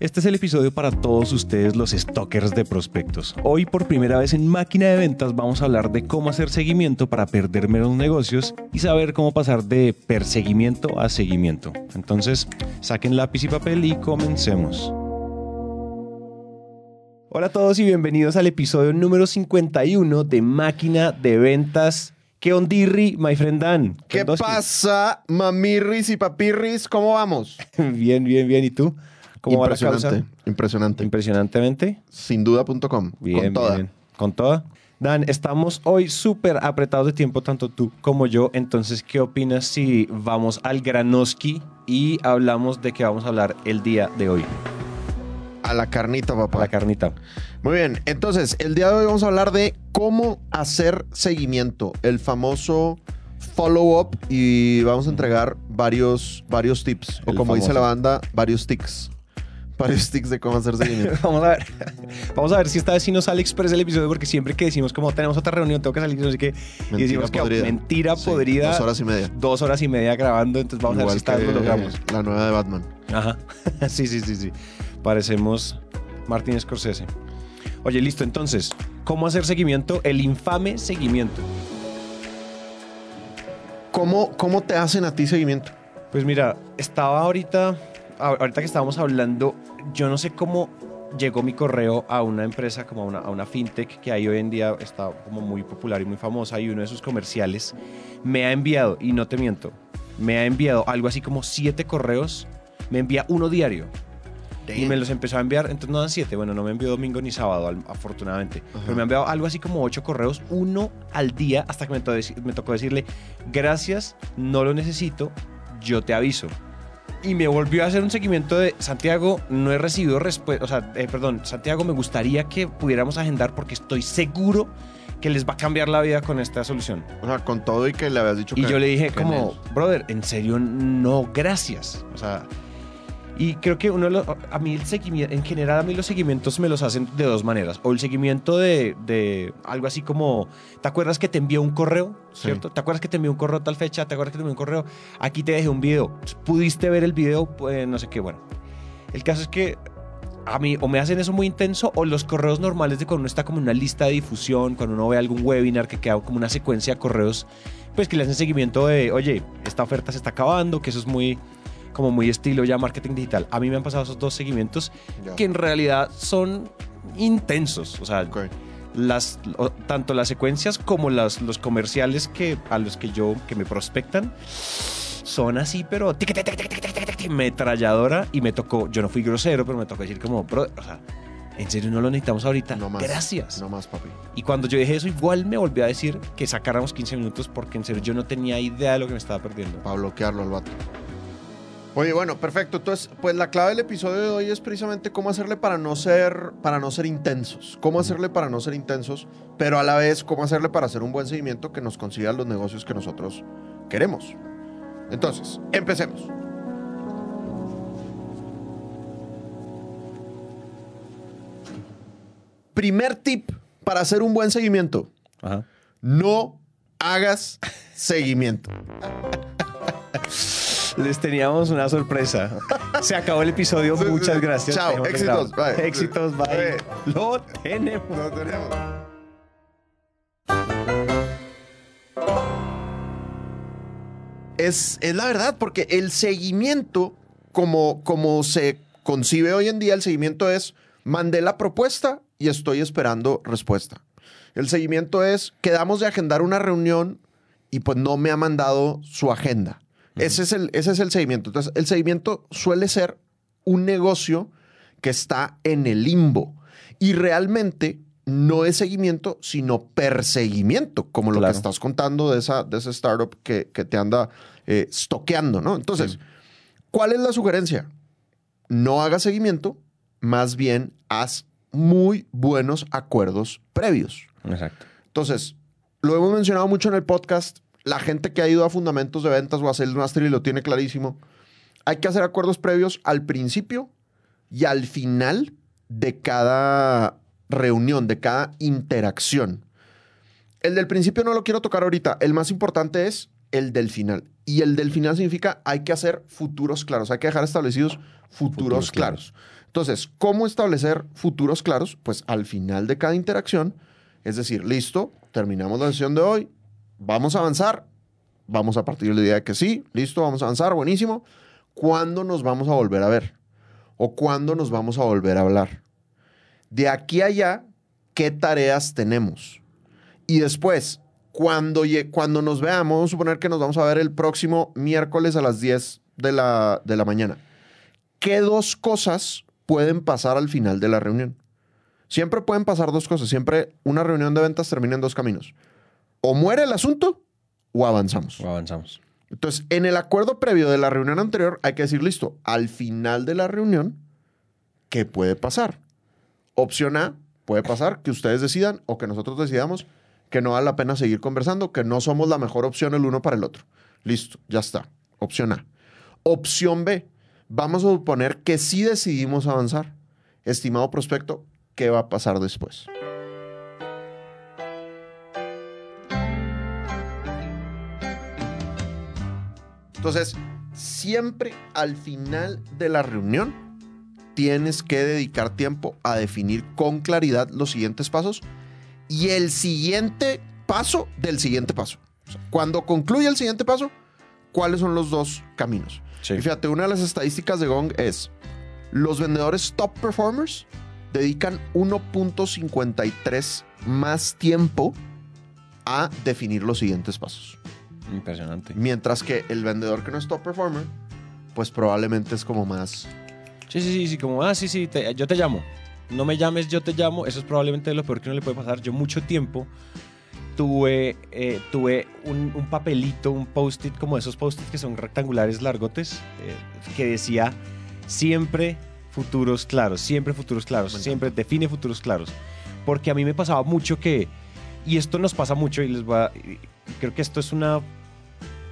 Este es el episodio para todos ustedes los stalkers de prospectos. Hoy por primera vez en Máquina de Ventas vamos a hablar de cómo hacer seguimiento para perder menos negocios y saber cómo pasar de perseguimiento a seguimiento. Entonces, saquen lápiz y papel y comencemos. Hola a todos y bienvenidos al episodio número 51 de Máquina de Ventas. ¿Qué ondirri, my friend Dan? ¿Qué pasa, mamirris y papirris? ¿Cómo vamos? Bien, bien, bien. ¿Y tú? ¿Cómo va la causa? Impresionante, impresionante. Impresionantemente. Sin duda.com. Bien, con toda. bien. Con toda. Dan, estamos hoy súper apretados de tiempo, tanto tú como yo. Entonces, ¿qué opinas si vamos al Granoski y hablamos de qué vamos a hablar el día de hoy? A la carnita, papá. La carnita. Muy bien. Entonces, el día de hoy vamos a hablar de cómo hacer seguimiento. El famoso follow-up y vamos a entregar varios, varios tips. O El como dice la banda, varios tics. Varios tics de cómo hacer seguimiento. Vamos a ver. Vamos a ver si esta vez sí nos sale express el episodio, porque siempre que decimos como tenemos otra reunión, tengo que salir, no sé qué, y decimos que mentira Sí, podrida. Dos horas y media. Dos horas y media grabando, entonces vamos a ver si esta vez lo logramos. la nueva de Batman. Ajá. Sí, sí, sí, sí. Parecemos Martín Scorsese. Oye, listo. Entonces, ¿cómo hacer seguimiento? El infame seguimiento. ¿Cómo, ¿Cómo te hacen a ti seguimiento? Pues mira, estaba ahorita, ahorita que estábamos hablando, yo no sé cómo llegó mi correo a una empresa como a una, a una fintech que ahí hoy en día está como muy popular y muy famosa y uno de sus comerciales me ha enviado, y no te miento, me ha enviado algo así como siete correos, me envía uno diario. Y me los empezó a enviar, entonces no dan siete, bueno, no me envió domingo ni sábado, afortunadamente. Ajá. Pero me ha enviado algo así como ocho correos, uno al día, hasta que me, to- me tocó decirle, gracias, no lo necesito, yo te aviso. Y me volvió a hacer un seguimiento de Santiago, no he recibido respuesta, o sea, eh, perdón, Santiago, me gustaría que pudiéramos agendar porque estoy seguro que les va a cambiar la vida con esta solución. O sea, con todo y que le habías dicho Y que- yo le dije como, brother, en serio, no, gracias. O sea, y creo que uno de los, a mí el seguimiento, en general a mí los seguimientos me los hacen de dos maneras. O el seguimiento de, de algo así como, ¿te acuerdas que te envió un correo? Sí. ¿Cierto? ¿Te acuerdas que te envió un correo a tal fecha? ¿Te acuerdas que te envió un correo? Aquí te dejé un video. ¿Pudiste ver el video? Pues no sé qué, bueno. El caso es que a mí o me hacen eso muy intenso o los correos normales de cuando uno está como en una lista de difusión, cuando uno ve algún webinar que queda como una secuencia de correos, pues que le hacen seguimiento de, oye, esta oferta se está acabando, que eso es muy como muy estilo ya marketing digital. A mí me han pasado esos dos seguimientos Ya. que en realidad son intensos, o sea, Ok. las, tanto las secuencias como las, los comerciales que, a los que yo, que me prospectan, son así, pero metralladora y me tocó, yo no fui grosero, pero me tocó decir como, bro, o sea, en serio no lo necesitamos ahorita, No más. gracias. No más, papi. Y cuando yo dije eso, igual me volví a decir que sacáramos 15 minutos porque en serio yo no tenía idea de lo que me estaba perdiendo. Para bloquearlo al vato. Oye, bueno, perfecto. Entonces, pues la clave del episodio de hoy es precisamente cómo hacerle para no ser, para no ser intensos. Cómo hacerle para no ser intensos, pero a la vez cómo hacerle para hacer un buen seguimiento que nos consiga los negocios que nosotros queremos. Entonces, empecemos. Primer tip para hacer un buen seguimiento. Ajá. No hagas seguimiento. Les teníamos una sorpresa. Se acabó el episodio. Muchas gracias. Chao. Éxitos. Bye. Éxitos. Bye. Bye. Lo tenemos. No tenemos. Es, es la verdad, porque el seguimiento, como, como se concibe hoy en día, el seguimiento es, mandé la propuesta y estoy esperando respuesta. El seguimiento es, quedamos de agendar una reunión y pues no me ha mandado su agenda. Ese, es el, ese es el seguimiento. Entonces, el seguimiento suele ser un negocio que está en el limbo y realmente no es seguimiento, sino perseguimiento, como lo Claro. que estás contando de esa, de esa startup que, que te anda eh, stoqueando, ¿no? Entonces, Sí. ¿cuál es la sugerencia? No hagas seguimiento, más bien haz muy buenos acuerdos previos. Exacto. Entonces, lo hemos mencionado mucho en el podcast. La gente que ha ido a fundamentos de ventas o a Sales Mastery lo tiene clarísimo. Hay que hacer acuerdos previos al principio y al final de cada reunión, de cada interacción. El del principio no lo quiero tocar ahorita. El más importante es el del final. Y el del final significa hay que hacer futuros claros. Hay que dejar establecidos futuros, Futuros claros. claros. Entonces, ¿cómo establecer futuros claros? Pues al final de cada interacción, es decir, listo, terminamos la sesión de hoy, vamos a avanzar, vamos a partir del día de que sí, listo, vamos a avanzar, buenísimo. ¿Cuándo nos vamos a volver a ver? ¿O cuándo nos vamos a volver a hablar? De aquí a allá, ¿qué tareas tenemos? Y después, cuando, cuando nos veamos, vamos a suponer que nos vamos a ver el próximo miércoles a las 10 de la, de la mañana. ¿Qué dos cosas pueden pasar al final de la reunión? Siempre pueden pasar dos cosas. Siempre una reunión de ventas termina en dos caminos. O muere el asunto o avanzamos. O avanzamos. Entonces, en el acuerdo previo de la reunión anterior hay que decir, listo, al final de la reunión, ¿qué puede pasar? Opción A, puede pasar que ustedes decidan o que nosotros decidamos que no vale la pena seguir conversando, que no somos la mejor opción el uno para el otro. Listo, ya está. Opción A. Opción B, vamos a suponer que sí decidimos avanzar. Estimado prospecto, ¿qué va a pasar después? Entonces, siempre al final de la reunión tienes que dedicar tiempo a definir con claridad los siguientes pasos y el siguiente paso del siguiente paso. cuando concluye el siguiente paso, ¿cuáles son los dos caminos? Y fíjate, una de las estadísticas de Gong es, los vendedores top performers dedican 1.53 más tiempo a definir los siguientes pasos. Impresionante. Mientras que el vendedor que no es top performer, pues probablemente es como más... Sí, sí, sí, sí, como, ah, sí, sí, yo te llamo. No me llames, yo te llamo. Eso es probablemente lo peor que no le puede pasar. Yo mucho tiempo tuve, eh, tuve un, papelito, un post-it, como esos post-it que son rectangulares largotes, eh, que decía siempre futuros claros, siempre futuros claros, siempre define futuros claros. Porque a mí me pasaba mucho que, y esto nos pasa mucho, y les voy a, creo que esto es una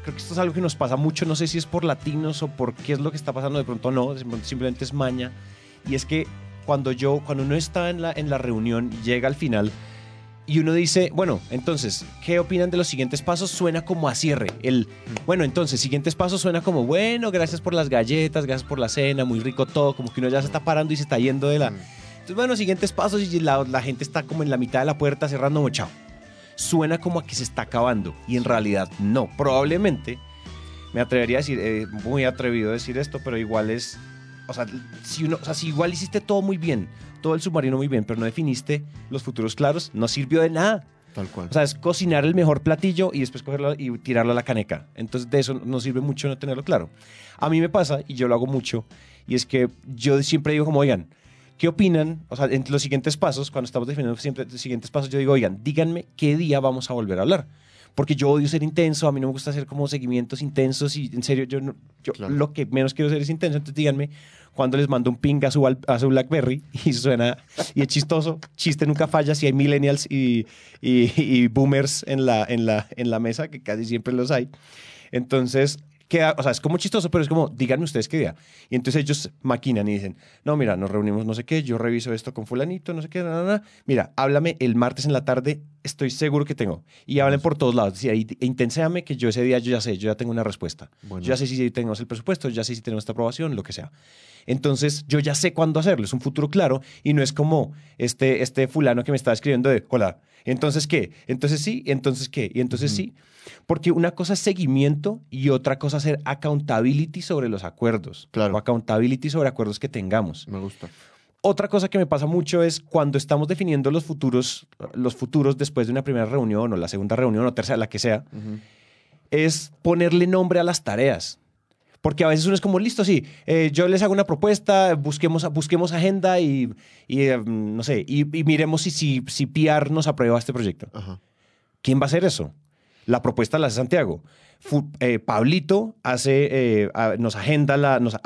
creo que esto es algo que nos pasa mucho, no sé si es por latinos o por qué es lo que está pasando, de pronto no, simplemente es maña. Y es que cuando yo, cuando uno está en la, en la reunión, llega al final y uno dice, bueno, entonces, ¿qué opinan de los siguientes pasos? Suena como a cierre. El, bueno, entonces, siguientes pasos suena como, bueno, gracias por las galletas, gracias por la cena, muy rico todo, como que uno ya se está parando y se está yendo de la... Mm. Entonces, bueno, siguientes pasos y la, la gente está como en la mitad de la puerta cerrando, chao suena como a que se está acabando y en realidad no. Probablemente, me atrevería a decir, eh, muy atrevido a decir esto, pero igual es, o sea, si uno, o sea, si igual hiciste todo muy bien, todo el submarino muy bien, pero no definiste los futuros claros, no sirvió de nada. Tal cual. O sea, es cocinar el mejor platillo y después cogerlo y tirarlo a la caneca. Entonces, de eso no sirve mucho no tenerlo claro. A mí me pasa, y yo lo hago mucho, y es que yo siempre digo como, oigan, ¿Qué opinan? O sea, entre los siguientes pasos, cuando estamos definiendo siempre los siguientes pasos, yo digo, oigan, díganme qué día vamos a volver a hablar. Porque yo odio ser intenso, a mí no me gusta hacer como seguimientos intensos y en serio, yo, yo lo que menos quiero hacer es intenso. Entonces díganme cuando les mando un ping a su, a su BlackBerry y suena, y es chistoso, chiste nunca falla si hay millennials y, y, y boomers en la, en, la, en la mesa, que casi siempre los hay. Entonces, o sea, es como chistoso, pero es como, díganme ustedes qué día. Y entonces ellos maquinan y dicen, no, mira, nos reunimos no sé qué, yo reviso esto con fulanito, no sé qué, nada, nada. Mira, háblame el martes en la tarde, estoy seguro que tengo. Y hablen por todos lados. Y ahí, intenséame que yo ese día yo ya sé, yo ya tengo una respuesta. Yo ya sé si tenemos el presupuesto, ya sé si tenemos esta aprobación, lo que sea. Entonces yo ya sé cuándo hacerlo, es un futuro claro y no es como este, este fulano que me estaba escribiendo de, hola, entonces qué, entonces sí, entonces qué, y entonces sí. Porque una cosa es seguimiento y otra cosa es hacer accountability sobre los acuerdos. Claro. O accountability sobre acuerdos que tengamos. Me gusta. Otra cosa que me pasa mucho es cuando estamos definiendo los futuros, los futuros después de una primera reunión o la segunda reunión o tercera, la que sea, es ponerle nombre a las tareas. Porque a veces uno es como, listo, sí, eh, yo les hago una propuesta, busquemos, busquemos agenda y, eh, no sé, y, miremos si, si, si PR nos aprueba este proyecto. ¿Quién va a hacer eso? La propuesta la hace Santiago. Eh, Pablito hace, eh, nos, agenda la, nos,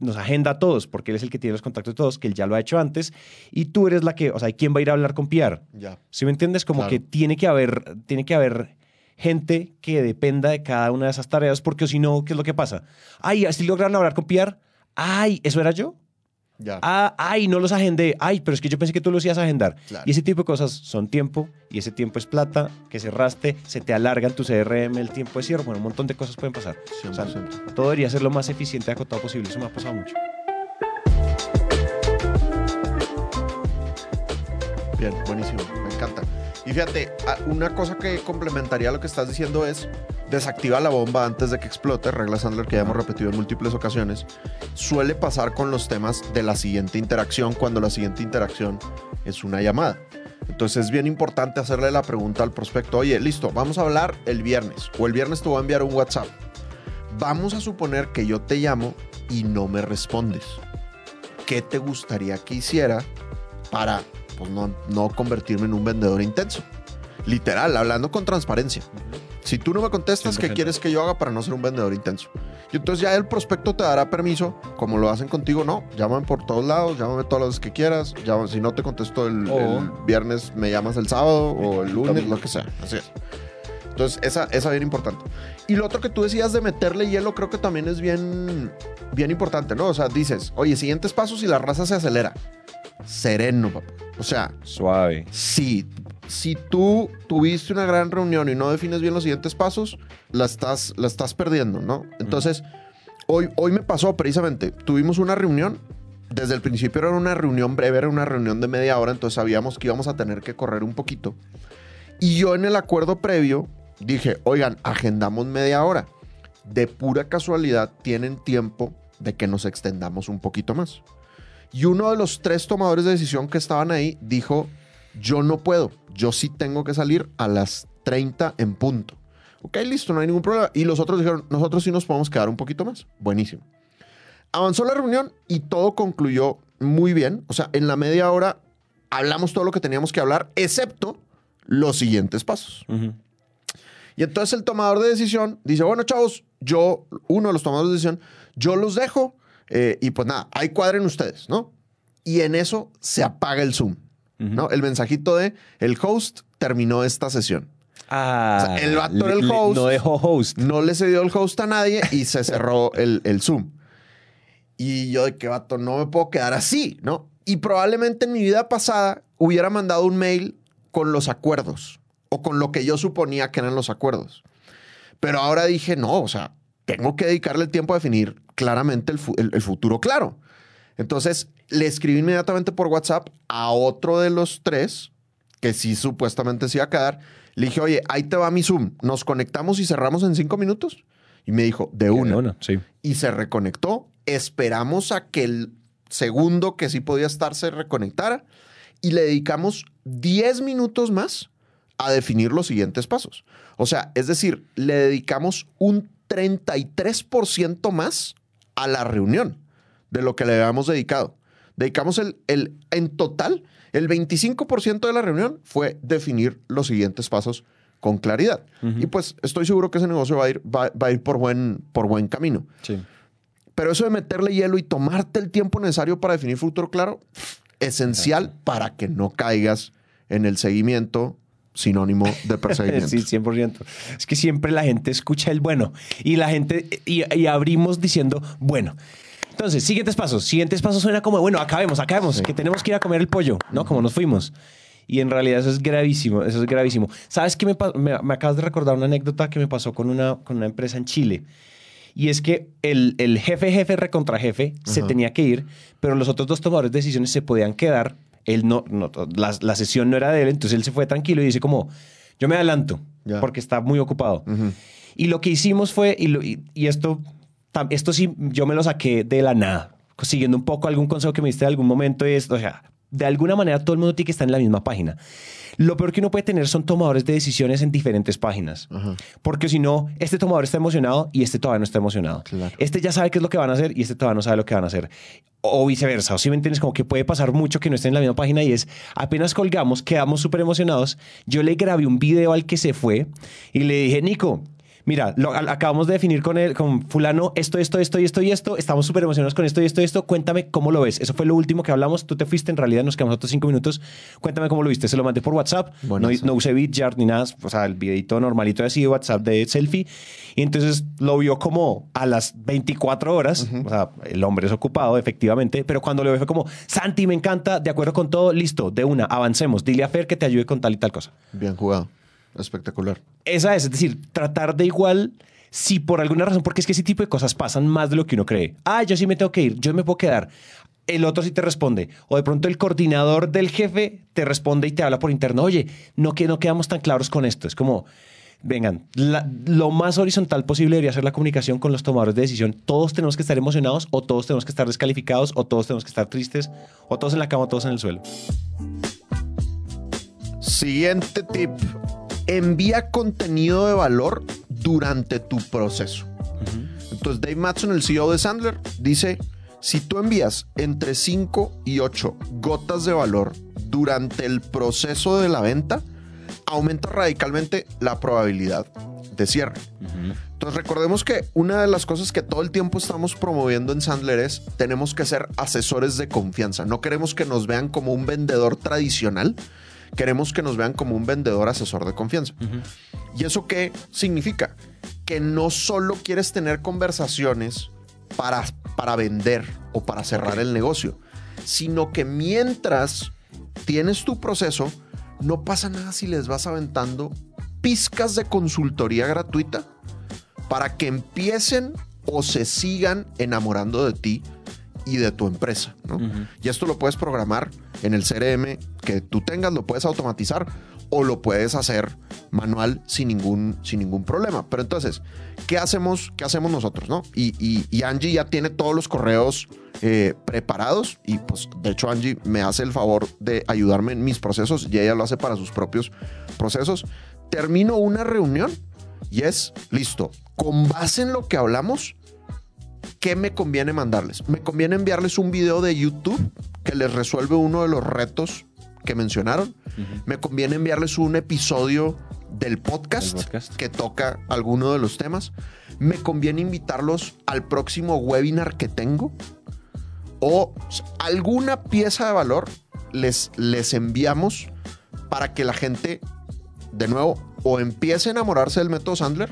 nos, agenda a todos, porque él es el que tiene los contactos de todos, que él ya lo ha hecho antes, y tú eres la que, o sea, ¿quién va a ir a hablar con Piar? Ya. ¿Sí me entiendes? Como que tiene que haber, tiene que haber gente que dependa de cada una de esas tareas, porque si no, ¿qué es lo que pasa? Ay, así lograron hablar con Piar. Ay, ¿eso era yo? Ah, ay, no los agendé. Ay, pero es que yo pensé que tú los ibas a agendar. Y ese tipo de cosas son tiempo y ese tiempo es plata que cerraste, se te alarga en tu CRM el tiempo de cierre. Bueno, un montón de cosas pueden pasar. todo debería ser lo más eficiente y acotado posible. Eso me ha pasado mucho. Bien, buenísimo, me encanta. Y fíjate, una cosa que complementaría lo que estás diciendo es desactiva la bomba antes de que explote, regla Sandler que ya hemos repetido en múltiples ocasiones. Suele pasar con los temas de la siguiente interacción cuando la siguiente interacción es una llamada. Entonces es bien importante hacerle la pregunta al prospecto, oye, listo, vamos a hablar el viernes o el viernes te voy a enviar un WhatsApp. Vamos a suponer que yo te llamo y no me respondes. ¿Qué te gustaría que hiciera para pues, no, no convertirme en un vendedor intenso? Literal, hablando con transparencia. Si tú no me contestas, ¿qué 100%. quieres que yo haga para no ser un vendedor intenso? Y entonces ya el prospecto te dará permiso, como lo hacen contigo, no, llámame por todos lados, llámame todas las veces que quieras, llama- si no te contesto el, viernes, me llamas el sábado o el lunes, lo que sea. Así es. Entonces, esa, esa bien importante. Y lo otro que tú decías de meterle hielo, creo que también es bien, bien importante, ¿no? O sea, dices, oye, siguientes pasos y la raza se acelera. Sereno, papá. O sea, Suave. si, si tú tuviste una gran reunión y no defines bien los siguientes pasos, la estás, la estás perdiendo, ¿no? Entonces, hoy, hoy me pasó precisamente, tuvimos una reunión, desde el principio era una reunión breve, era una reunión de media hora, entonces sabíamos que íbamos a tener que correr un poquito. Y yo en el acuerdo previo dije, oigan, agendamos media hora. De pura casualidad tienen tiempo de que nos extendamos un poquito más. Y uno de los tres tomadores de decisión que estaban ahí dijo, yo no puedo, yo sí tengo que salir a las 30 en punto. Ok, listo, no hay ningún problema. Y los otros dijeron, nosotros sí nos podemos quedar un poquito más. Buenísimo. Avanzó la reunión y todo concluyó muy bien. O sea, en la media hora hablamos todo lo que teníamos que hablar, excepto los siguientes pasos. Y entonces el tomador de decisión dice, bueno, chavos, yo, uno de los tomadores de decisión, yo los dejo eh, y pues nada, ahí cuadren ustedes, ¿no? Y en eso se apaga el Zoom, ¿no? El mensajito de el host terminó esta sesión. Ah, O sea, el vato le- el le- host. No dejó host. No le cedió el host a nadie y se cerró el, el Zoom. Y yo de qué vato, no me puedo quedar así, ¿no? Y probablemente en mi vida pasada hubiera mandado un mail con los acuerdos o con lo que yo suponía que eran los acuerdos. Pero ahora dije, no, o sea, tengo que dedicarle el tiempo a definir claramente el, el- el futuro claro. Entonces, le escribí inmediatamente por WhatsApp a otro de los tres, que sí supuestamente se iba a quedar. Le dije, oye, ahí te va mi Zoom. ¿Nos conectamos y cerramos en cinco minutos? Y me dijo, de una. Una, sí. Y se reconectó. Esperamos a que el segundo que sí podía estar se reconectara. Y le dedicamos 10 minutos más a definir los siguientes pasos. O sea, es decir, le dedicamos un 33% más a la reunión de lo que le habíamos dedicado. Dedicamos el, el en total, el 25% de la reunión fue definir los siguientes pasos con claridad. Y pues estoy seguro que ese negocio va a ir, va, va a ir por, buen, por buen camino. Sí. Pero eso de meterle hielo y tomarte el tiempo necesario para definir futuro claro, esencial para que no caigas en el seguimiento sinónimo de perseguimiento. Sí, 100%. Es que siempre la gente escucha el bueno y la gente, y, y abrimos diciendo, bueno. Entonces, siguientes pasos. Siguientes pasos suena como, bueno, acabemos, acabemos, Sí. que tenemos que ir a comer el pollo, ¿no? Como nos fuimos. Y en realidad eso es gravísimo, eso es gravísimo. ¿Sabes qué me, me, me acabas de recordar una anécdota que me pasó con una, con una empresa en Chile? Y es que el, el jefe, jefe, recontra jefe, se tenía que ir, pero los otros dos tomadores de decisiones se podían quedar. Él no, no la, la sesión no era de él, entonces él se fue tranquilo y dice como, yo me adelanto, porque está muy ocupado. Y lo que hicimos fue, y, lo- y- y esto, esto sí, yo me lo saqué de la nada, siguiendo un poco algún consejo que me diste en algún momento, es, o sea, de alguna manera todo el mundo tiene que estar en la misma página. Lo peor que uno puede tener son tomadores de decisiones en diferentes páginas. Ajá. Porque si no, este tomador está emocionado y este todavía no está emocionado. Claro. Este ya sabe qué es lo que van a hacer y este todavía no sabe lo que van a hacer. O viceversa. O si me entiendes, como que puede pasar mucho que no estén en la misma página y es apenas colgamos, quedamos súper emocionados. Yo le grabé un video al que se fue y le dije, Nico. Mira, lo, acabamos de definir con él, con fulano, esto, esto, esto y esto y esto. Estamos súper emocionados con esto y esto y esto. Cuéntame cómo lo ves. Eso fue lo último que hablamos. Tú te fuiste, en realidad nos quedamos otros cinco minutos. Cuéntame cómo lo viste. Se lo mandé por WhatsApp. No, no usé BitJart ni nada. O sea, el videito normalito así de WhatsApp de selfie. Y entonces lo vio como a las 24 horas. O sea, el hombre es ocupado, efectivamente. Pero cuando lo vio fue como, Santi, me encanta, de acuerdo con todo, listo, de una, avancemos. Dile a Fer que te ayude con tal y tal cosa. Bien jugado. Espectacular. Esa es, es decir, tratar de igual, si por alguna razón, porque es que ese tipo de cosas pasan más de lo que uno cree. Ah, yo sí me tengo que ir, yo me puedo quedar. el otro sí te responde. O de pronto el coordinador del jefe te responde y te habla por interno. Oye, no, que, no quedamos tan claros con esto. Es como, vengan, la- lo más horizontal posible debería ser la comunicación con los tomadores de decisión. Todos tenemos que estar emocionados o todos tenemos que estar descalificados o todos tenemos que estar tristes o todos en la cama o todos en el suelo. Siguiente tip. Envía contenido de valor durante tu proceso. Entonces, Dave Matson, el CEO de Sandler, dice, si tú envías entre 5 y 8 gotas de valor durante el proceso de la venta, aumenta radicalmente la probabilidad de cierre. Entonces recordemos que una de las cosas que todo el tiempo estamos promoviendo en Sandler es tenemos que ser asesores de confianza. No queremos que nos vean como un vendedor tradicional, queremos que nos vean como un vendedor asesor de confianza. ¿Y eso qué significa? Que no solo quieres tener conversaciones para, para vender o para cerrar el negocio, sino que mientras tienes tu proceso, no pasa nada si les vas aventando pizcas de consultoría gratuita para que empiecen o se sigan enamorando de ti y de tu empresa. ¿no? Y esto lo puedes programar en el CRM que tú tengas, lo puedes automatizar o lo puedes hacer manual sin ningún, sin ningún problema. Pero entonces, ¿qué hacemos, qué hacemos nosotros? ¿no? Y, y- y Angie ya tiene todos los correos eh, preparados y pues de hecho Angie me hace el favor de ayudarme en mis procesos y ella lo hace para sus propios procesos. Termino una reunión y es listo. Con base en lo que hablamos, ¿qué me conviene mandarles? Me conviene enviarles un video de YouTube que les resuelve uno de los retos que mencionaron. Me conviene enviarles un episodio del podcast, que toca alguno de los temas. Me conviene invitarlos al próximo webinar que tengo. O alguna pieza de valor les, les enviamos para que la gente, de nuevo, o empiece a enamorarse del método Sandler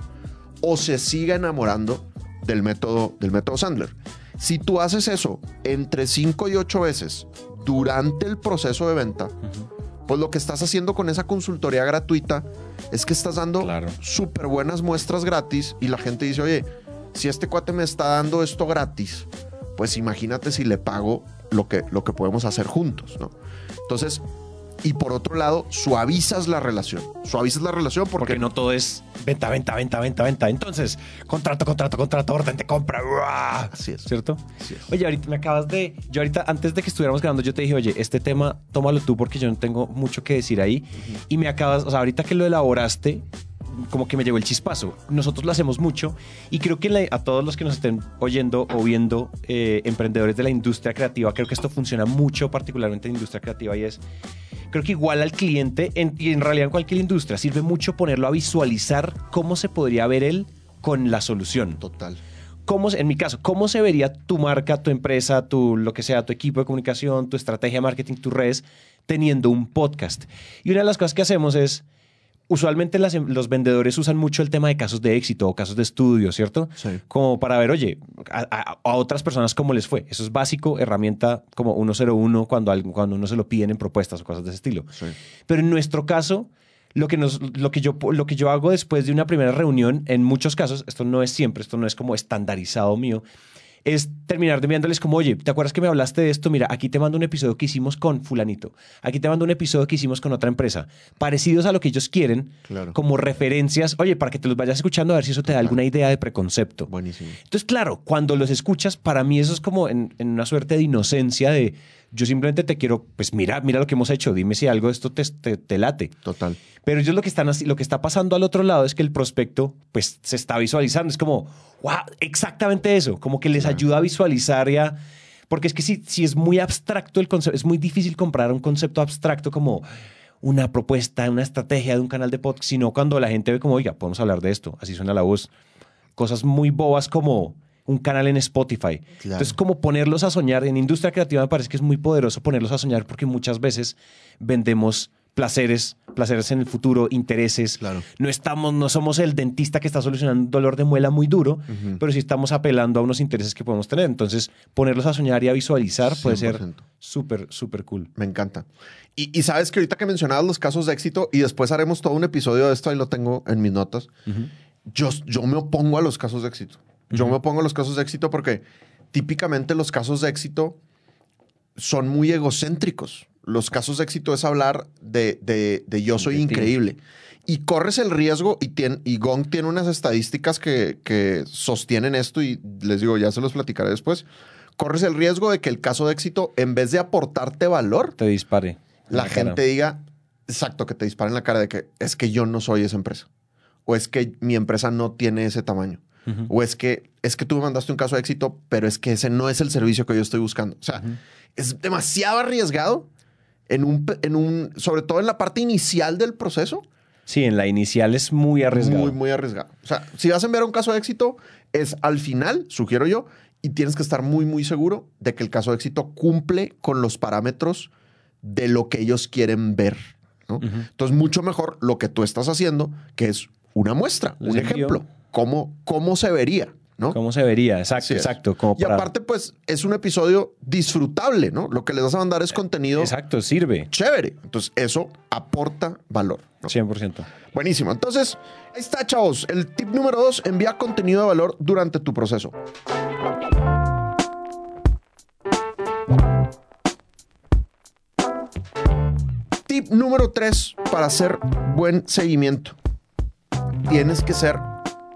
o se siga enamorando del método, del método Sandler. Si tú haces eso entre 5 y 8 veces durante el proceso de venta, pues lo que estás haciendo con esa consultoría gratuita es que estás dando Claro. súper buenas muestras gratis y la gente dice, oye, si este cuate me está dando esto gratis, pues imagínate si le pago lo que, lo que podemos hacer juntos, ¿no? Entonces, y por otro lado, suavizas la relación. Suavizas la relación porque, Porque no todo es venta, venta, venta, venta, venta. Entonces, contrato, contrato, contrato, orden de compra. ¡Uah! Así es. ¿Cierto? Así es. Oye, ahorita me acabas de. Yo ahorita, antes de que estuviéramos grabando, yo te dije, oye, este tema, tómalo tú porque yo no tengo mucho que decir ahí. Y me acabas, o sea, ahorita que lo elaboraste, como que me llegó el chispazo. Nosotros lo hacemos mucho y creo que la- a todos los que nos estén oyendo o viendo, eh, emprendedores de la industria creativa, creo que esto funciona mucho, particularmente en la industria creativa, y es creo que igual al cliente, en- y en realidad en cualquier industria, sirve mucho ponerlo a visualizar cómo se podría ver él con la solución. Total. ¿Cómo, en mi caso, ¿cómo se vería tu marca, tu empresa, tu lo que sea, tu equipo de comunicación, tu estrategia de marketing, tus redes, teniendo un podcast? Y una de las cosas que hacemos es, usualmente las em- los vendedores usan mucho el tema de casos de éxito o casos de estudio, ¿cierto? Sí. Como para ver, oye, a, a- a otras personas cómo les fue. Eso es básico, herramienta como 101 cuando, cuando uno se lo piden en propuestas o cosas de ese estilo. Sí. Pero en nuestro caso, lo que, nos, lo, que yo, lo que yo hago después de una primera reunión, en muchos casos, esto no es siempre, esto no es como estandarizado mío, es terminar de enviándoles como, oye, ¿te acuerdas que me hablaste de esto? Mira, aquí te mando un episodio que hicimos con fulanito. Aquí te mando un episodio que hicimos con otra empresa. Parecidos a lo que ellos quieren, Claro. como referencias, oye, para que te los vayas escuchando a ver si eso te da alguna idea de preconcepto. Buenísimo. Entonces, claro, cuando los escuchas, para mí eso es como en, en una suerte de inocencia de yo simplemente te quiero, pues mira, mira lo que hemos hecho, dime si algo de esto te, te- te late. Total. Pero ellos lo que están así, lo que está pasando al otro lado es que el prospecto, pues se está visualizando. Es como, wow, exactamente eso, como que les ayuda a visualizar ya. Porque es que si, si es muy abstracto el concepto, es muy difícil comprar un concepto abstracto como una propuesta, una estrategia de un canal de podcast, sino cuando la gente ve como, oiga, podemos hablar de esto, así suena la voz. Cosas muy bobas como un canal en Spotify. Claro. Entonces, como ponerlos a soñar en industria creativa me parece que es muy poderoso ponerlos a soñar porque muchas veces vendemos placeres, placeres en el futuro, intereses. Claro. No estamos, no somos el dentista que está solucionando un dolor de muela muy duro, pero sí estamos apelando a unos intereses que podemos tener. Entonces, ponerlos a soñar y a visualizar puede ser 100%. súper, súper cool. Me encanta. Y, y sabes que ahorita que mencionabas los casos de éxito y después haremos todo un episodio de esto, ahí lo tengo en mis notas. yo, yo me opongo a los casos de éxito. Yo me opongo a los casos de éxito porque típicamente los casos de éxito son muy egocéntricos. Los casos de éxito es hablar de, de- de yo soy increíble. Y corres el riesgo, y, tien- y Gong tiene unas estadísticas que, que sostienen esto, y les digo, ya se los platicaré después. Corres el riesgo de que el caso de éxito, en vez de aportarte valor, Te dispare. la, cara. gente diga, exacto, que te dispara en la cara de que es que yo no soy esa empresa. O es que mi empresa no tiene ese tamaño. O es que, es que tú me mandaste un caso de éxito, pero es que ese no es el servicio que yo estoy buscando. O sea, es demasiado arriesgado en un, en un, sobre todo en la parte inicial del proceso. Sí, en la inicial es muy arriesgado. Muy, muy arriesgado. O sea, si vas a enviar un caso de éxito, es al final, sugiero yo, y tienes que estar muy, muy seguro de que el caso de éxito cumple con los parámetros de lo que ellos quieren ver. Entonces, mucho mejor lo que tú estás haciendo, que es una muestra, Les un envío. ejemplo. ¿Cómo, cómo se vería? ¿no? ¿Cómo se vería? Exacto, exacto. Como Y para- aparte, pues, es un episodio disfrutable, ¿no? Lo que les vas a mandar es contenido Exacto, sirve. chévere. Entonces, eso aporta valor. ¿no? 100%. Buenísimo. Entonces, ahí está, chavos. El tip número dos, envía contenido de valor durante tu proceso. Tip número tres para hacer buen seguimiento. Tienes que ser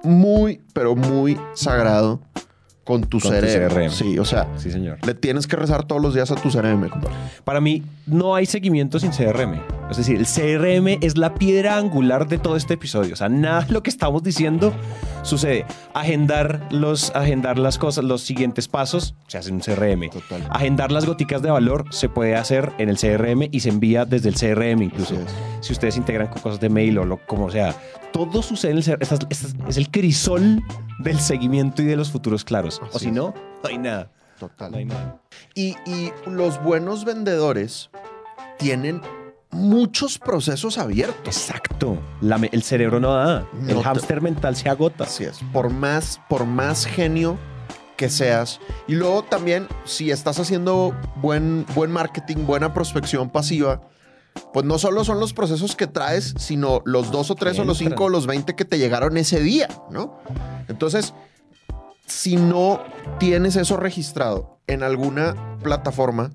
muy, pero muy sagrado con tu Con tu cerebro. CRM. Sí, o sea, Sí, señor. le tienes que rezar todos los días a tu CRM, compadre. Para mí, no hay seguimiento sin CRM. Es decir, el CRM es la piedra angular de todo este episodio. O sea, nada de lo que estamos diciendo sucede. Agendar, los, agendar las cosas, los siguientes pasos, se hace en un CRM. Total. Agendar las goticas de valor se puede hacer en el CRM y se envía desde el CRM incluso. Si ustedes integran con cosas de mail o lo como sea, todo sucede en el CRM. Esta es- esta es- es el crisol del seguimiento y de los futuros claros. o si es. no, no hay nada. Total. No hay nada. Y, y los buenos vendedores tienen muchos procesos abiertos. Exacto. La el cerebro no da. No el te- hámster mental se agota. Así es. Por más, por más genio que seas. Y luego también, si estás haciendo buen, buen marketing, buena prospección pasiva, pues no solo son los procesos que traes, sino los dos o tres o los cinco o los veinte que te llegaron ese día, ¿no? Entonces, si no tienes eso registrado en alguna plataforma,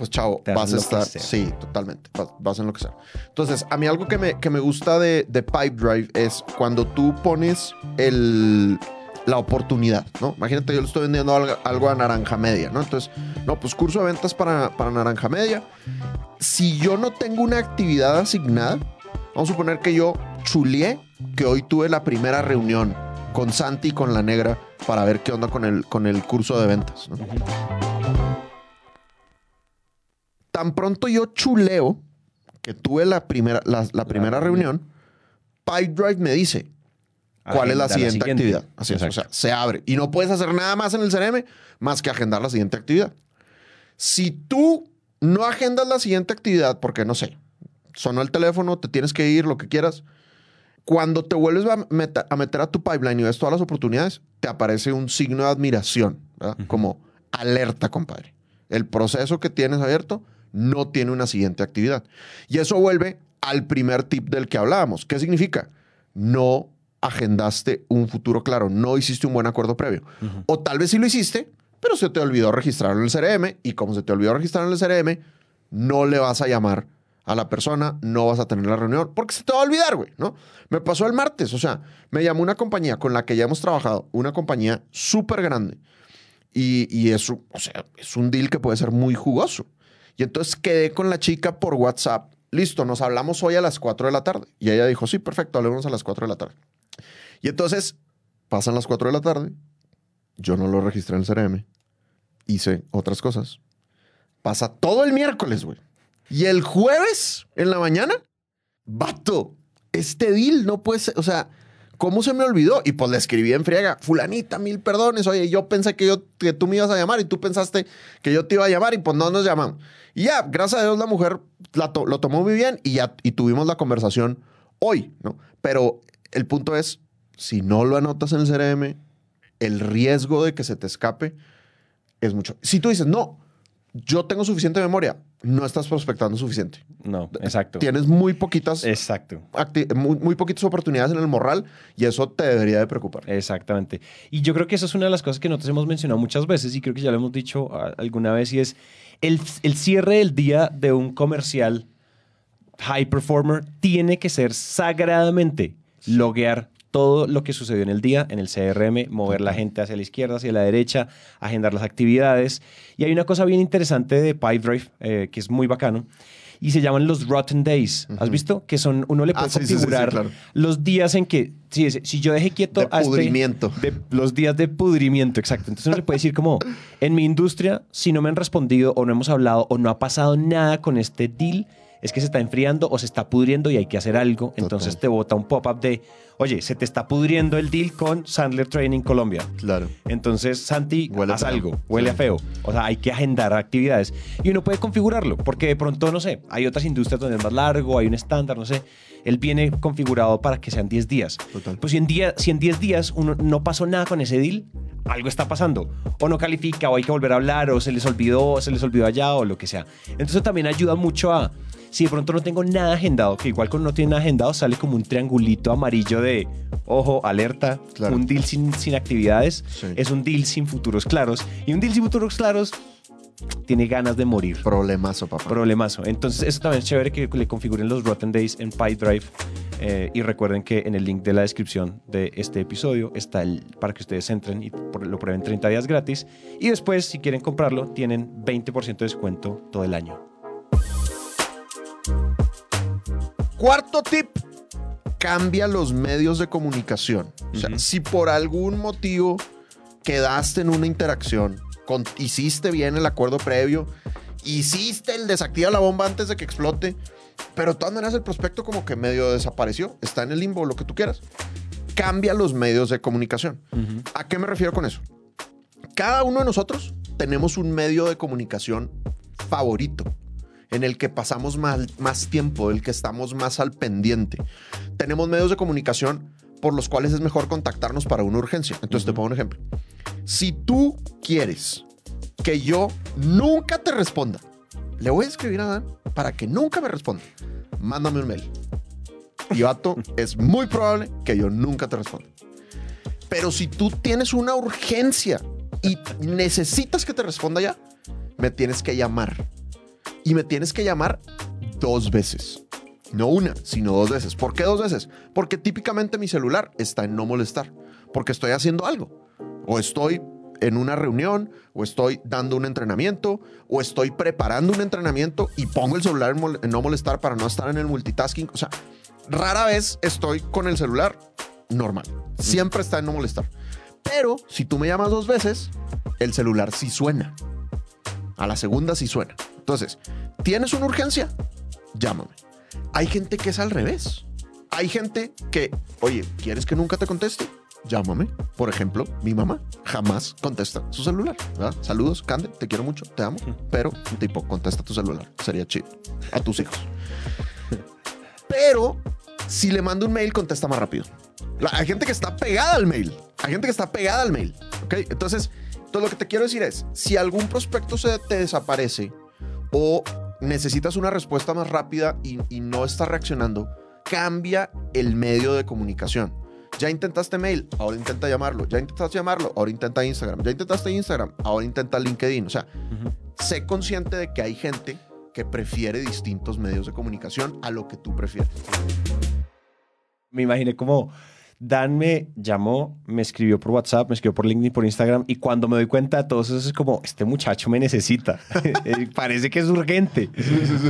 pues chavo, Te vas a estar. Sí, totalmente. Vas, vas a enloquecer. Entonces, a mí algo que me, que me gusta de, de Pipedrive es cuando tú pones el, la oportunidad, ¿no? Imagínate, yo le estoy vendiendo algo, algo a Naranja Media, ¿no? Entonces, no, pues curso de ventas para, para Naranja Media. Si yo no tengo una actividad asignada, vamos a suponer que yo chulié que hoy tuve la primera reunión con Santi y con la negra para ver qué onda con el, con el curso de ventas, ¿no? Tan pronto yo chuleo que tuve la primera, la, la primera reunión, Pipedrive me dice, ¿Cuál es la siguiente, actividad? Así es, o sea, se abre. Y no puedes hacer nada más en el CRM más que agendar la siguiente actividad. Si tú no agendas la siguiente actividad, porque no sé, sonó el teléfono, te tienes que ir, lo que quieras, cuando te vuelves a, meta- a meter a tu pipeline y ves todas las oportunidades, te aparece un signo de admiración, ¿verdad? Como alerta, compadre. El proceso que tienes abierto no tiene una siguiente actividad. Y eso vuelve al primer tip del que hablábamos. ¿Qué significa? No agendaste un futuro claro, no hiciste un buen acuerdo previo. O tal vez sí lo hiciste, pero se te olvidó registrarlo en el CRM y como se te olvidó registrar en el CRM, no le vas a llamar a la persona, no vas a tener la reunión, porque se te va a olvidar, güey, ¿no? Me pasó el martes, o sea, me llamó una compañía con la que ya hemos trabajado, una compañía súper grande, y, y eso, o sea, es un deal que puede ser muy jugoso. Y entonces quedé con la chica por WhatsApp, listo, nos hablamos hoy a las 4 de la tarde. Y ella dijo, sí, perfecto, hablemos a las 4 de la tarde. Y entonces pasan las 4 de la tarde, yo no lo registré en el CRM, hice otras cosas. Pasa todo el miércoles, güey. Y el jueves en la mañana, vato, este deal no puede ser, o sea, ¿cómo se me olvidó? Y pues le escribí en friega, fulanita, mil perdones, oye, yo pensé que, yo, que tú me ibas a llamar y tú pensaste que yo te iba a llamar y pues no nos llamamos. Y ya, gracias a Dios la mujer lo tomó muy bien y ya y tuvimos la conversación hoy, ¿no? Pero el punto es, si no lo anotas en el CRM, el riesgo de que se te escape es mucho. Si tú dices, no, yo tengo suficiente memoria. No estás prospectando suficiente. No, exacto. Tienes muy poquitas, Exacto. muy, muy poquitas oportunidades en el morral y eso te debería de preocupar. Exactamente. Y yo creo que eso es una de las cosas que nosotros hemos mencionado muchas veces y creo que ya lo hemos dicho ah, alguna vez y es el, el cierre del día de un comercial high performer tiene que ser sagradamente loguear todo lo que sucedió en el día en el CRM, mover la gente hacia la izquierda, hacia la derecha, agendar las actividades. Y hay una cosa bien interesante de Pipedrive eh, que es muy bacano y se llaman los Rotten Days. ¿Has visto? Que son, uno le Ah, puede sí, sí, sí, sí, configurar claro. los días en que, si, si yo dejé quieto De a este- pudrimiento. de los días de pudrimiento, exacto. Entonces uno le puede decir como, en mi industria, si no me han respondido o no hemos hablado o no ha pasado nada con este deal, es que se está enfriando o se está pudriendo y hay que hacer algo. Entonces te bota un pop-up de, oye, se te está pudriendo el deal con Sandler Training Colombia. Claro. Entonces, Santi, Huele haz algo, huele Sí. a feo. O sea, hay que agendar actividades. Y uno puede configurarlo, porque de pronto, no sé, hay otras industrias donde es más largo, hay un estándar, no sé. Él viene configurado para que sean 10 días. Total. Pues si en, día, si en 10 días uno no pasó nada con ese deal, algo está pasando. O no califica, o hay que volver a hablar, o se les olvidó, o se les olvidó allá, o lo que sea. Entonces también ayuda mucho a, si de pronto no tengo nada agendado, que igual cuando no tiene nada agendado sale como un triangulito amarillo de, ojo, alerta, Claro. un deal sin, sin actividades, Sí. es un deal sin futuros claros. Y un deal sin futuros claros tiene ganas de morir. Problemazo, papá. Problemazo. Entonces, eso también es chévere que le configuren los Rotten Days en PyDrive. Eh, y recuerden que en el link de la descripción de este episodio está el para que ustedes entren y por- lo prueben 30 días gratis. Y después, si quieren comprarlo, tienen 20% de descuento todo el año. Cuarto tip. Cambia los medios de comunicación. O sea, si por algún motivo quedaste en una interacción, con- hiciste bien el acuerdo previo, hiciste el desactiva la bomba antes de que explote, pero de todas maneras el prospecto como que medio desapareció, está en el limbo, lo que tú quieras. Cambia los medios de comunicación. ¿A qué me refiero con eso? Cada uno de nosotros tenemos un medio de comunicación favorito en el que pasamos más, más tiempo, del que estamos más al pendiente. Tenemos medios de comunicación por los cuales es mejor contactarnos para una urgencia. Entonces te pongo un ejemplo. Si tú quieres que yo nunca te responda, le voy a escribir a Dan para que nunca me responda. Mándame un mail. Y vato, es muy probable que yo nunca te responda. Pero si tú tienes una urgencia y necesitas que te responda ya, me tienes que llamar. Y me tienes que llamar dos veces. No una, sino dos veces. ¿Por qué dos veces? Porque típicamente mi celular está en no molestar. Porque estoy haciendo algo. O estoy en una reunión, o estoy dando un entrenamiento, o estoy preparando un entrenamiento y pongo el celular en, mol- en no molestar para no estar en el multitasking. O sea, rara vez estoy con el celular normal. Siempre está en no molestar. Pero si tú me llamas dos veces, el celular sí suena. A la segunda sí suena. Entonces, ¿tienes una urgencia? Llámame. Hay gente que es al revés. Hay gente que, oye, ¿quieres que nunca te conteste? Llámame. Por ejemplo, mi mamá jamás contesta su celular. ¿verdad? Saludos, Cande, te quiero mucho, te amo, pero tipo, contesta tu celular. Sería chido. A tus hijos. Pero si le mando un mail, contesta más rápido. La- hay gente que está pegada al mail. Hay gente que está pegada al mail. ¿Ok? Entonces, todo lo que te quiero decir es, si algún prospecto se te desaparece o necesitas una respuesta más rápida y, y no está reaccionando, cambia el medio de comunicación. Ya intentaste mail, ahora intenta llamarlo. Ya intentaste llamarlo, ahora intenta Instagram. Ya intentaste Instagram, ahora intenta LinkedIn. O sea, sé consciente de que hay gente que prefiere distintos medios de comunicación a lo que tú prefieres. Me imaginé como Dan me llamó, me escribió por WhatsApp, me escribió por LinkedIn, por Instagram, y cuando me doy cuenta de todo eso es como, este muchacho me necesita. Eh, Parece que es urgente.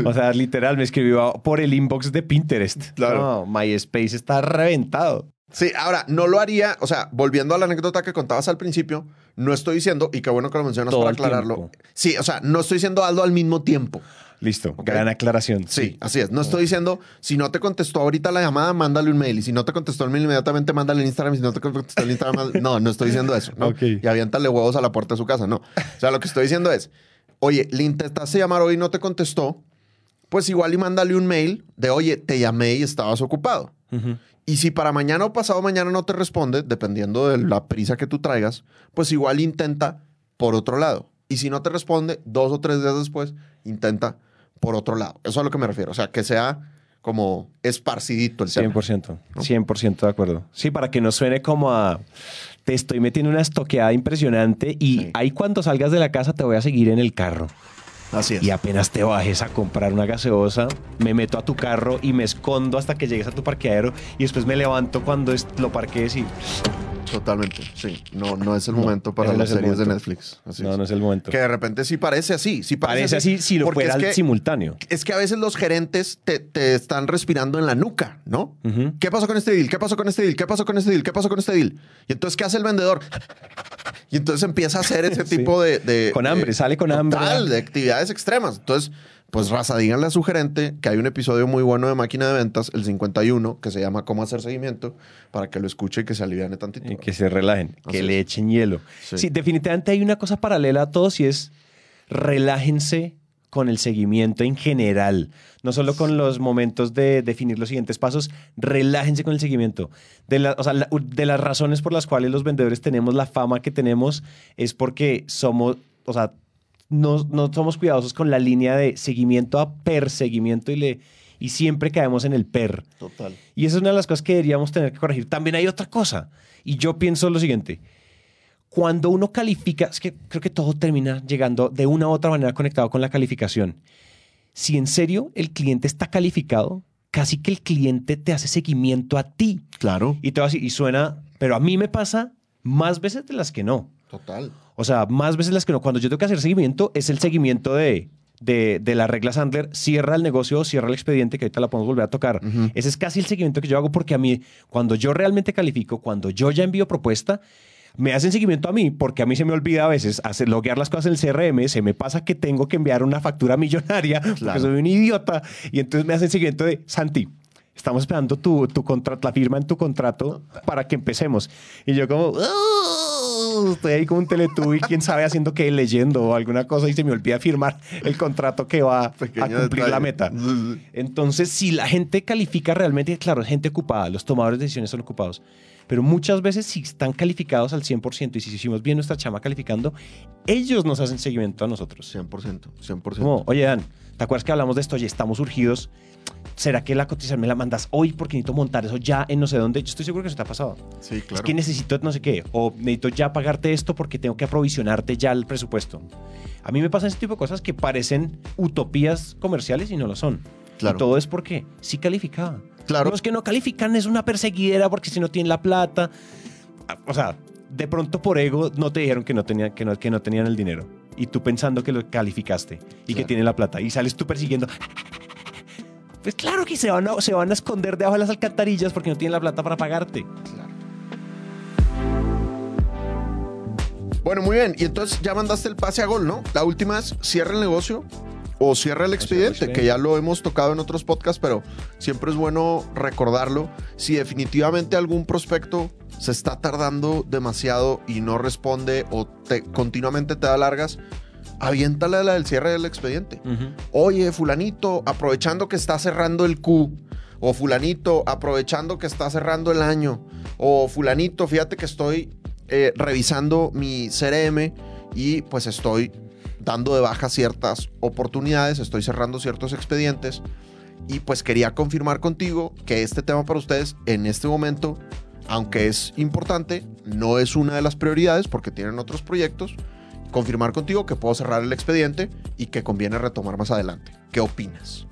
O sea, literal, me escribió por el inbox de Pinterest. Claro. No, MySpace está reventado. Sí, ahora, no lo haría, o sea, volviendo a la anécdota que contabas al principio, no estoy diciendo, y qué bueno que lo mencionas Todo para aclararlo. tiempo. Sí, o sea, no estoy diciendo hazlo al mismo tiempo. Listo, Ok. gran aclaración. Sí, así es. No estoy diciendo, si no te contestó ahorita la llamada, mándale un mail. Y si no te contestó el mail, inmediatamente mándale el Instagram. Y si no te contestó el Instagram, no, no estoy diciendo eso. ¿no? Y aviéntale huevos a la puerta de su casa. No. O sea, lo que estoy diciendo es, oye, le intentaste llamar hoy y no te contestó, pues igual y mándale un mail de, oye, te llamé y estabas ocupado. Y si para mañana o pasado mañana no te responde, dependiendo de la prisa que tú traigas, pues igual intenta por otro lado. Y si no te responde, dos o tres días después, intenta por otro lado. Eso es a lo que me refiero. O sea, que sea como esparcidito el tema. 100%, 100% de acuerdo. Sí, para que no suene como a te estoy metiendo una estoqueada impresionante y Sí. ahí cuando salgas de la casa te voy a seguir en el carro. Así es. Y apenas te bajes a comprar una gaseosa, me meto a tu carro y me escondo hasta que llegues a tu parqueadero y después me levanto cuando lo parquees y Totalmente. Sí. No, no es el No, momento para no las series de. Netflix. Así no, es. no es el momento. Que de repente sí parece así. Sí parece, Parece así si lo porque fuera es que, simultáneo. es que a veces los gerentes te, te están respirando en la nuca, ¿no? ¿Qué pasó con este deal? ¿Qué pasó con este deal? ¿Qué pasó con este deal? ¿Qué pasó con este deal? Y entonces, ¿qué hace el vendedor? Y entonces empieza a hacer ese Sí. tipo de, de- Con hambre, de- sale con hambre. de actividades extremas. Entonces, pues raza, díganle a su gerente que hay un episodio muy bueno de Máquina de Ventas, el 51, que se llama Cómo hacer seguimiento, para que lo escuche y que se aliviane tantito. Y que se relajen, Así que es. le echen hielo. Sí. Sí. definitivamente hay una cosa paralela a todos y es relájense con el seguimiento en general. No solo con los momentos de definir los siguientes pasos, relájense con el seguimiento. De, la- o sea, la- de las razones por las cuales los vendedores tenemos la fama que tenemos es porque somos, o sea, no, no somos cuidadosos con la línea de seguimiento a perseguimiento y, le, y siempre caemos en el per. Total. Y esa es una de las cosas que deberíamos tener que corregir. También hay otra cosa. Y yo pienso lo siguiente. Cuando uno califica, es que creo que todo termina llegando de una u otra manera conectado con la calificación. Si en serio el cliente está calificado, casi que el cliente te hace seguimiento a ti. Claro. Y te va a decir, y suena, pero a mí me pasa más veces de las que no. Total. O sea, más veces las que no. Cuando yo tengo que hacer seguimiento, es el seguimiento de, de, de la regla Sandler, cierra el negocio, cierra el expediente, que ahorita la podemos volver a tocar. Ujú. Ese es casi el seguimiento que yo hago porque a mí, cuando yo realmente califico, cuando yo ya envío propuesta, me hacen seguimiento a mí porque a mí se me olvida a veces hacer, loguear las cosas en el CRM, se me pasa que tengo que enviar una factura millonaria porque Claro. soy un idiota y entonces me hacen seguimiento de Santi. Estamos esperando tu, tu contrato, la firma en tu contrato para que empecemos. Y yo como, "Uh", estoy ahí como un teletubby, quién sabe haciendo qué, leyendo o alguna cosa y se me olvida firmar el contrato que va a cumplir detalle. la meta. Entonces, si la gente califica realmente, claro, es gente ocupada, los tomadores de decisiones son ocupados, pero muchas veces si están calificados al 100% y si hicimos bien nuestra chama calificando, ellos nos hacen seguimiento a nosotros. 100%. 100%. Como, oye, Dan, ¿te acuerdas que hablamos de esto? Oye, estamos urgidos. ¿Será que la cotización me la mandas hoy porque necesito montar eso ya en no sé dónde? Yo estoy seguro que eso te ha pasado. Sí, claro. Es que necesito no sé qué. O necesito ya pagarte esto porque tengo que aprovisionarte ya el presupuesto. A mí me pasan ese tipo de cosas que parecen utopías comerciales y no lo son. Claro. Y todo es porque sí calificaba. Claro. Los que no califican es una perseguidera porque si no tienen la plata. O sea, de pronto por ego no te dijeron que no, tenían, que no, que no tenían el dinero. Y tú pensando que lo calificaste y que Claro. tienen la plata. Y sales tú persiguiendo. Pues claro que se van, a, se van a esconder debajo de las alcantarillas porque no tienen la plata para pagarte. Bueno, muy bien. Y entonces ya mandaste el pase a gol, ¿no? La última es cierra el negocio o cierra el expediente, que ya lo hemos tocado en otros podcasts, pero siempre es bueno recordarlo. Si definitivamente algún prospecto se está tardando demasiado y no responde o te, continuamente te da largas, aviéntale la del cierre del expediente. Oye, fulanito, aprovechando que está cerrando el Q. O fulanito, aprovechando que está cerrando el año. O fulanito, fíjate que estoy eh, revisando mi CRM y pues estoy dando de baja ciertas oportunidades, estoy cerrando ciertos expedientes. Y pues quería confirmar contigo que este tema para ustedes en este momento, aunque es importante, no es una de las prioridades porque tienen otros proyectos. Confirmar contigo que puedo cerrar el expediente y que conviene retomar más adelante. ¿Qué opinas?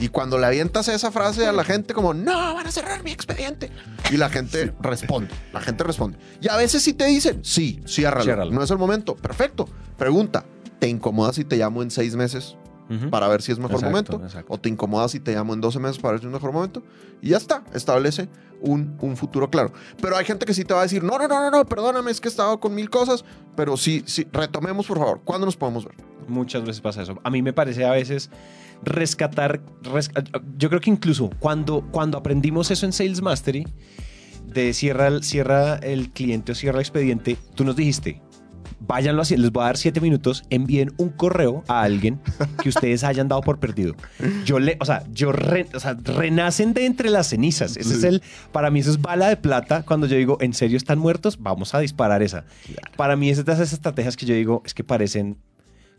Y cuando le avientas esa frase a la gente como, no, van a cerrar mi expediente. Y la gente responde, la gente responde. Y a veces sí te dicen, sí, ciérralo. Ciérralo. No es el momento. Perfecto. Pregunta, ¿te incomoda si te llamo en seis meses para ver si es mejor Exacto, momento? exacto. ¿O te incomoda si te llamo en 12 meses para ver si es mejor momento? Y ya está, establece un, un futuro claro. Pero hay gente que sí te va a decir, no, no, no, no, no, perdóname, es que he estado con mil cosas. Pero sí, sí, retomemos por favor. ¿Cuándo nos podemos ver? Muchas veces pasa eso. A mí me parece a veces rescatar, res- yo creo que incluso cuando, cuando aprendimos eso en Sales Mastery, de cierra cierra el cliente o cierra el expediente, tú nos dijiste, váyanlo así. Les voy a dar siete minutos. Envíen un correo a alguien que ustedes hayan dado por perdido. Yo le, o sea, yo re- o sea, renacen de entre las cenizas. Ese es el, para mí eso es bala de plata. Cuando yo digo, ¿en serio están muertos? Vamos a disparar esa. Para mí es de esas estrategias que yo digo, es que parecen,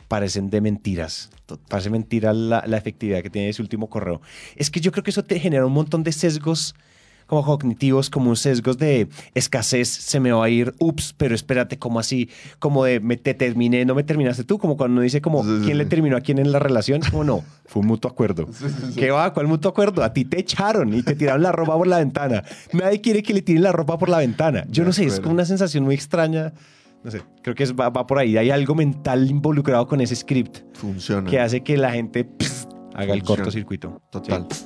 parecen de mentiras. Parece mentira la, la efectividad que tiene ese último correo. Es que yo creo que eso te genera un montón de sesgos como cognitivos, como sesgos de escasez, se me va a ir, ups, pero espérate, como así, como de me te terminé, no me terminaste tú, como cuando uno dice como, Sí, sí, ¿quién le terminó a quién en la relación? Como no, fue un mutuo acuerdo. ¿Qué va? ¿Cuál mutuo acuerdo? A ti te echaron y te tiraron la ropa por la ventana. Nadie quiere que le tiren la ropa por la ventana. Yo De no sé, es acuerdo. como una sensación muy extraña. No sé, creo que es- va, va por ahí. Hay algo mental involucrado con ese script Funciona. que hace que la gente pss, haga el Funciona. cortocircuito. Total. Sí.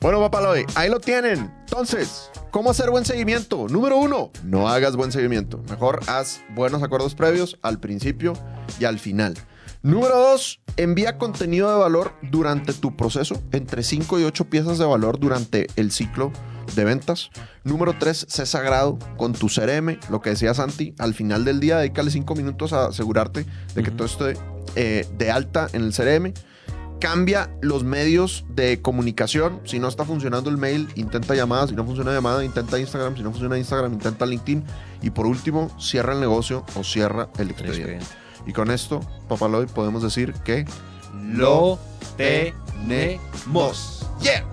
Bueno, papaloy, ahí lo tienen. Entonces, ¿cómo hacer buen seguimiento? Número uno, no hagas buen seguimiento. Mejor haz buenos acuerdos previos al principio y al final. Número dos, envía contenido de valor durante tu proceso, entre 5 y 8 piezas de valor durante el ciclo de ventas. Número tres, sé sagrado con tu CRM, lo que decía Santi, al final del día dedícale 5 minutos a asegurarte de que todo esté eh, de alta en el CRM. Cambia los medios de comunicación. Si no está funcionando el mail, intenta llamada. Si no funciona llamada, intenta Instagram. Si no funciona Instagram, intenta LinkedIn. Y por último, cierra el negocio o cierra el expediente. Y con esto, Papaloy, podemos decir que Lo tenemos. ¡Yeah!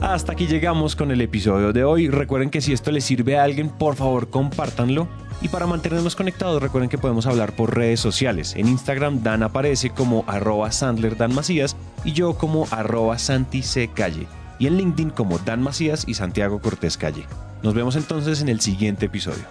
Hasta aquí llegamos con el episodio de hoy. Recuerden que si esto les sirve a alguien, por favor compártanlo. Y para mantenernos conectados, recuerden que podemos hablar por redes sociales. En Instagram, Dan aparece como arroba Sandler Dan Macías y yo como arroba Santi C. Calle. Y en LinkedIn como Dan Macías y Santiago Cortés Calle. Nos vemos entonces en el siguiente episodio.